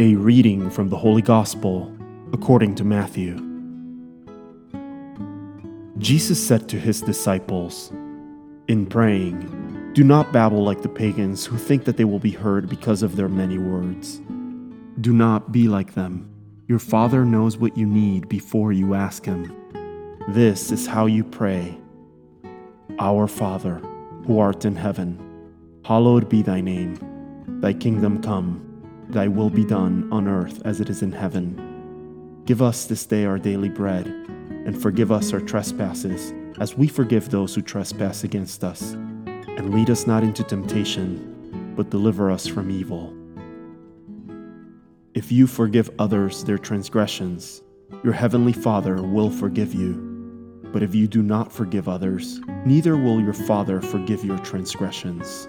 A reading from the Holy Gospel according to Matthew. Jesus said to his disciples, In praying, do not babble like the pagans who think that they will be heard because of their many words. Do not be like them. Your Father knows what you need before you ask Him. This is how you pray Our Father, who art in heaven, hallowed be thy name. Thy kingdom come, thy will be done on earth as it is in heaven. Give us this day our daily bread, and forgive us our trespasses, as we forgive those who trespass against us. And lead us not into temptation, but deliver us from evil. If you forgive others their transgressions, your heavenly Father will forgive you. But if you do not forgive others, neither will your Father forgive your transgressions.